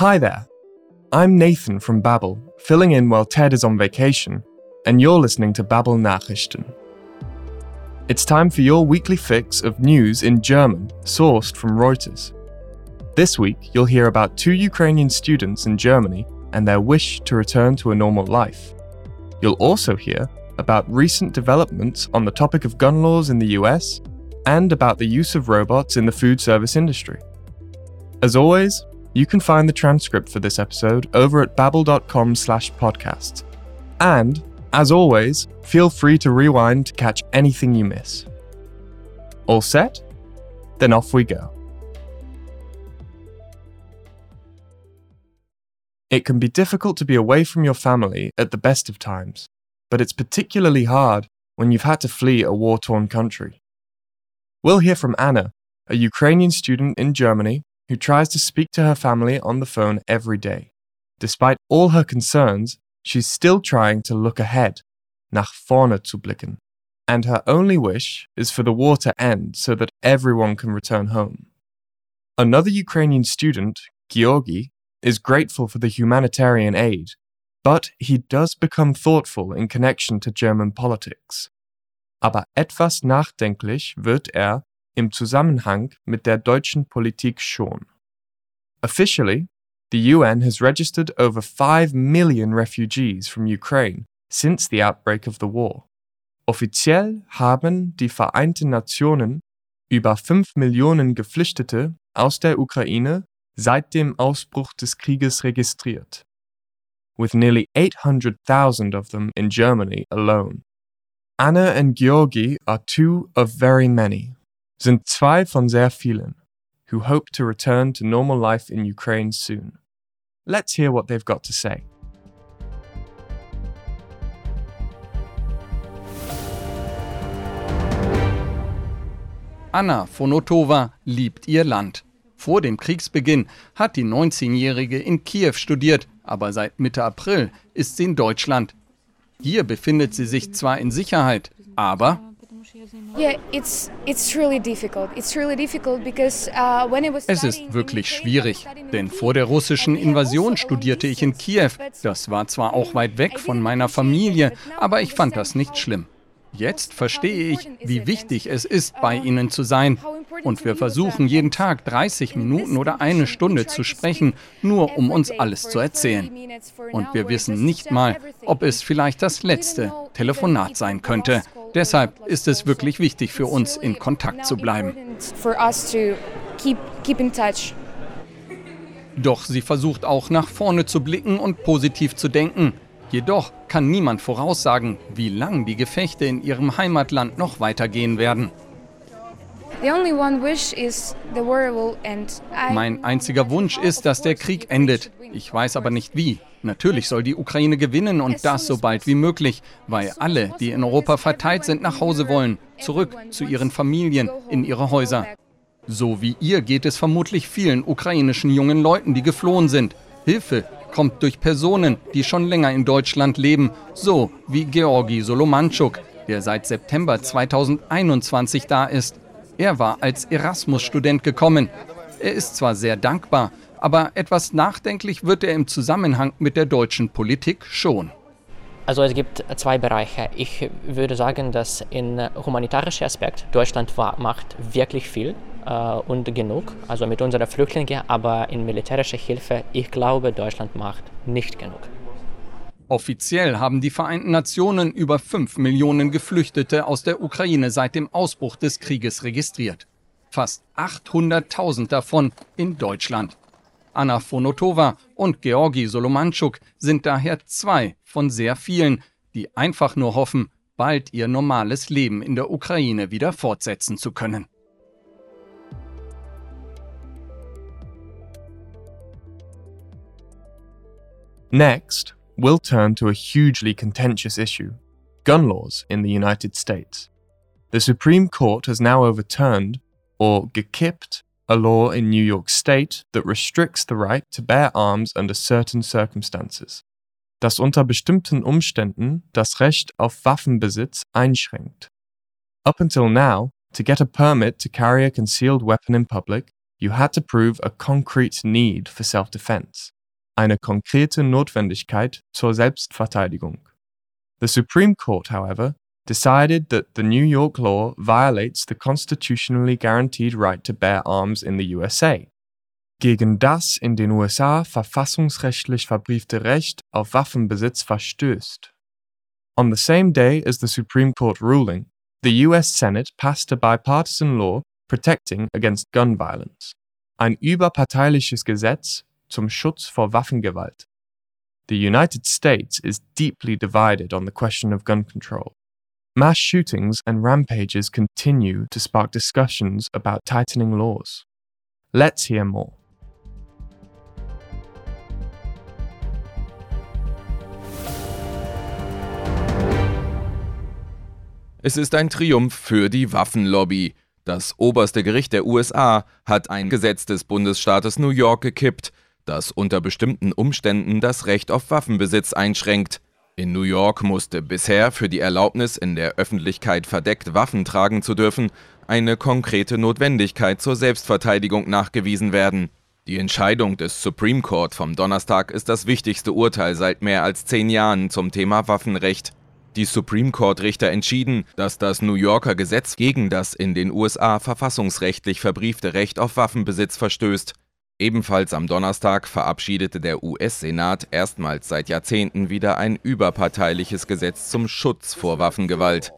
Hi there. I'm Nathan from Babel, filling in while Ted is on vacation, and you're listening to Babel Nachrichten. It's time for your weekly fix of news in German, sourced from Reuters. This week, you'll hear about two Ukrainian students in Germany and their wish to return to a normal life. You'll also hear about recent developments on the topic of gun laws in the US and about the use of robots in the food service industry. As always, you can find the transcript for this episode over at babbel.com slash podcasts. And, as always, feel free to rewind to catch anything you miss. All set? Then off we go. It can be difficult to be away from your family at the best of times, but it's particularly hard when you've had to flee a war torn country. We'll hear from Anna, a Ukrainian student in Germany who tries to speak to her family on the phone every day. Despite all her concerns, she's still trying to look ahead, nach vorne zu blicken, and her only wish is for the war to end so that everyone can return home. Another Ukrainian student, Georgi, is grateful for the humanitarian aid, but he does become thoughtful in connection to German politics. Aber etwas nachdenklich wird er im Zusammenhang mit der deutschen Politik schon. Officially, the UN has registered over 5 million refugees from Ukraine since the outbreak of the war. Offiziell haben die Vereinten Nationen über 5 Millionen Geflüchtete aus der Ukraine seit dem Ausbruch des Krieges registriert, with nearly 800,000 of them in Germany alone. Anna and Georgi are two of very many, sind zwei von sehr vielen, who hope to return to normal life in Ukraine soon. Let's hear what they've got to say. Anna Fonotova liebt ihr Land. Vor dem Kriegsbeginn hat die 19-Jährige in Kiew studiert, aber seit Mitte April ist sie in Deutschland. Hier befindet sie sich zwar in Sicherheit, aber es ist wirklich schwierig, denn vor der russischen Invasion studierte ich in Kiew. Das war zwar auch weit weg von meiner Familie, aber ich fand das nicht schlimm. Jetzt verstehe ich, wie wichtig es ist, bei Ihnen zu sein. Und wir versuchen jeden Tag 30 Minuten oder eine Stunde zu sprechen, nur um uns alles zu erzählen. Und wir wissen nicht mal, ob es vielleicht das letzte Telefonat sein könnte. Deshalb ist es wirklich wichtig für uns, in Kontakt zu bleiben. Doch sie versucht auch nach vorne zu blicken und positiv zu denken. Jedoch kann niemand voraussagen, wie lang die Gefechte in ihrem Heimatland noch weitergehen werden. Mein einziger Wunsch ist, dass der Krieg endet. Ich weiß aber nicht wie. Natürlich soll die Ukraine gewinnen und das so bald wie möglich, weil alle, die in Europa verteilt sind, nach Hause wollen, zurück zu ihren Familien, in ihre Häuser. So wie ihr geht es vermutlich vielen ukrainischen jungen Leuten, die geflohen sind. Hilfe kommt durch Personen, die schon länger in Deutschland leben, so wie Georgi Solomanchuk, der seit September 2021 da ist. Er war als Erasmus-Student gekommen. Er ist zwar sehr dankbar, aber etwas nachdenklich wird er im Zusammenhang mit der deutschen Politik schon. Also es gibt zwei Bereiche. Ich würde sagen, dass in humanitarischer Aspekt Deutschland macht wirklich viel äh, und genug, also mit unseren Flüchtlingen, aber in militärischer Hilfe, ich glaube, Deutschland macht nicht genug. Offiziell haben die Vereinten Nationen über 5 Millionen Geflüchtete aus der Ukraine seit dem Ausbruch des Krieges registriert. Fast 800.000 davon in Deutschland. Anna Fonotova und Georgi Solomanchuk sind daher zwei von sehr vielen, die einfach nur hoffen, bald ihr normales Leben in der Ukraine wieder fortsetzen zu können. Next, we'll turn to a hugely contentious issue gun laws in the United States. The Supreme Court has now overturned, or gekippt, a law in New York State that restricts the right to bear arms under certain circumstances, das unter bestimmten Umständen das Recht auf Waffenbesitz einschränkt. Up until now, to get a permit to carry a concealed weapon in public, you had to prove a concrete need for self-defense, eine konkrete Notwendigkeit zur Selbstverteidigung. The Supreme Court, however, decided that the New York law violates the constitutionally guaranteed right to bear arms in the USA. Gegen das in den USA verfassungsrechtlich verbriefte Recht auf Waffenbesitz verstößt. On the same day as the Supreme Court ruling, the US Senate passed a bipartisan law protecting against gun violence, ein überparteiliches Gesetz zum Schutz vor Waffengewalt. The United States is deeply divided on the question of gun control. Mass shootings and rampages continue to spark discussions about tightening laws. Let's hear more. Es ist ein Triumph für die Waffenlobby. Das oberste Gericht der USA hat ein Gesetz des Bundesstaates New York gekippt, das unter bestimmten Umständen das Recht auf Waffenbesitz einschränkt. In New York musste bisher für die Erlaubnis, in der Öffentlichkeit verdeckt Waffen tragen zu dürfen, eine konkrete Notwendigkeit zur Selbstverteidigung nachgewiesen werden. Die Entscheidung des Supreme Court vom Donnerstag ist das wichtigste Urteil seit mehr als zehn Jahren zum Thema Waffenrecht. Die Supreme Court-Richter entschieden, dass das New Yorker Gesetz gegen das in den USA verfassungsrechtlich verbriefte Recht auf Waffenbesitz verstößt. Ebenfalls am Donnerstag verabschiedete der US-Senat erstmals seit Jahrzehnten wieder ein überparteiliches Gesetz zum Schutz vor Waffengewalt.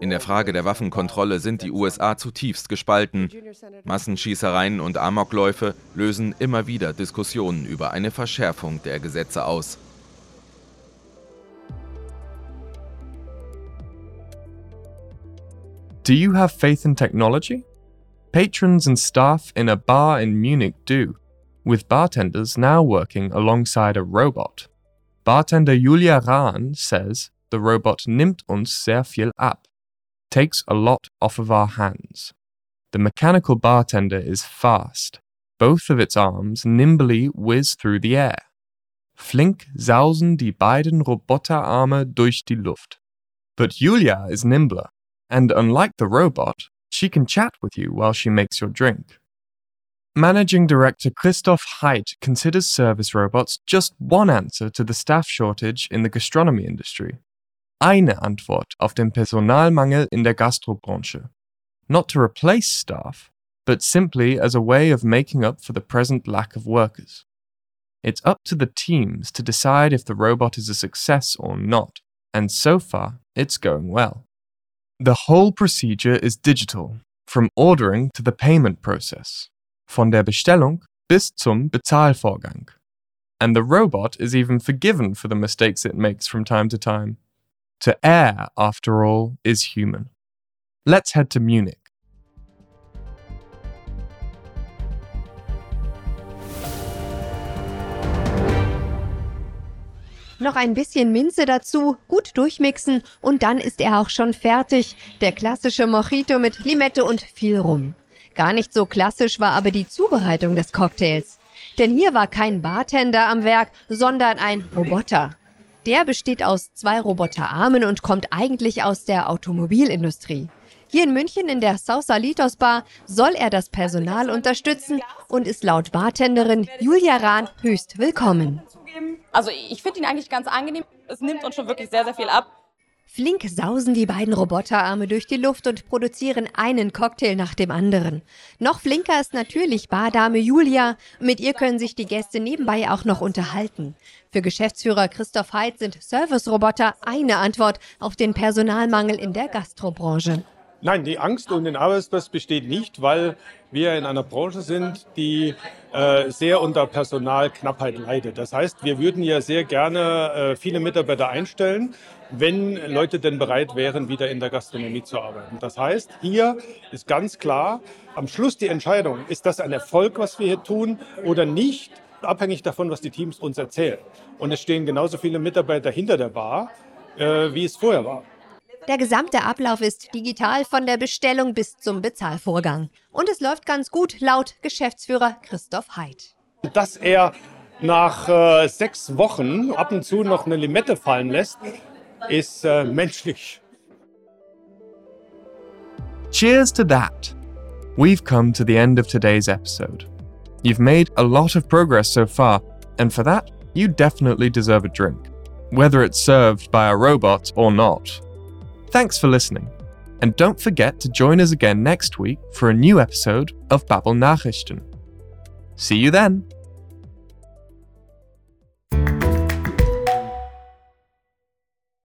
In der Frage der Waffenkontrolle sind die USA zutiefst gespalten. Massenschießereien und Amokläufe lösen immer wieder Diskussionen über eine Verschärfung der Gesetze aus. Do you have faith in technology? Patrons and staff in a bar in Munich do, with bartenders now working alongside a robot. Bartender Julia Rahn says the robot nimmt uns sehr viel ab, takes a lot off of our hands. The mechanical bartender is fast. Both of its arms nimbly whiz through the air. Flink sausen die beiden Roboterarme durch die Luft. But Julia is nimbler and unlike the robot, she can chat with you while she makes your drink. Managing Director Christoph Heid considers service robots just one answer to the staff shortage in the gastronomy industry. Eine Antwort auf den Personalmangel in der Gastrobranche. Not to replace staff, but simply as a way of making up for the present lack of workers. It's up to the teams to decide if the robot is a success or not, and so far, it's going well. The whole procedure is digital, from ordering to the payment process, von der Bestellung bis zum Bezahlvorgang. And the robot is even forgiven for the mistakes it makes from time to time. To err, after all, is human. Let's head to Munich. Noch ein bisschen Minze dazu, gut durchmixen und dann ist er auch schon fertig. Der klassische Mojito mit Limette und viel Rum. Gar nicht so klassisch war aber die Zubereitung des Cocktails. Denn hier war kein Bartender am Werk, sondern ein Roboter. Der besteht aus zwei Roboterarmen und kommt eigentlich aus der Automobilindustrie. Hier in München in der Sausalitos Bar soll er das Personal unterstützen und ist laut Bartenderin Julia Rahn höchst willkommen. Also ich finde ihn eigentlich ganz angenehm. Es nimmt uns schon wirklich sehr, sehr viel ab. Flink sausen die beiden Roboterarme durch die Luft und produzieren einen Cocktail nach dem anderen. Noch flinker ist natürlich Bardame Julia. Mit ihr können sich die Gäste nebenbei auch noch unterhalten. Für Geschäftsführer Christoph Heid sind Service-Roboter eine Antwort auf den Personalmangel in der Gastrobranche. Nein, die Angst um den Arbeitsplatz besteht nicht, weil wir in einer Branche sind, die äh, sehr unter Personalknappheit leidet. Das heißt, wir würden ja sehr gerne äh, viele Mitarbeiter einstellen, wenn Leute denn bereit wären, wieder in der Gastronomie zu arbeiten. Das heißt, hier ist ganz klar am Schluss die Entscheidung, ist das ein Erfolg, was wir hier tun oder nicht, abhängig davon, was die Teams uns erzählen. Und es stehen genauso viele Mitarbeiter hinter der Bar, äh, wie es vorher war. Der gesamte Ablauf ist digital von der Bestellung bis zum Bezahlvorgang. Und es läuft ganz gut, laut Geschäftsführer Christoph Heid. Dass er nach äh, sechs Wochen ab und zu noch eine Limette fallen lässt, ist äh, menschlich. Cheers to that. We've come to the end of today's episode. You've made a lot of progress so far, and for that, you definitely deserve a drink, whether it's served by a robot or not. Thanks for listening, and don't forget to join us again next week for a new episode of Babel Nachrichten. See you then!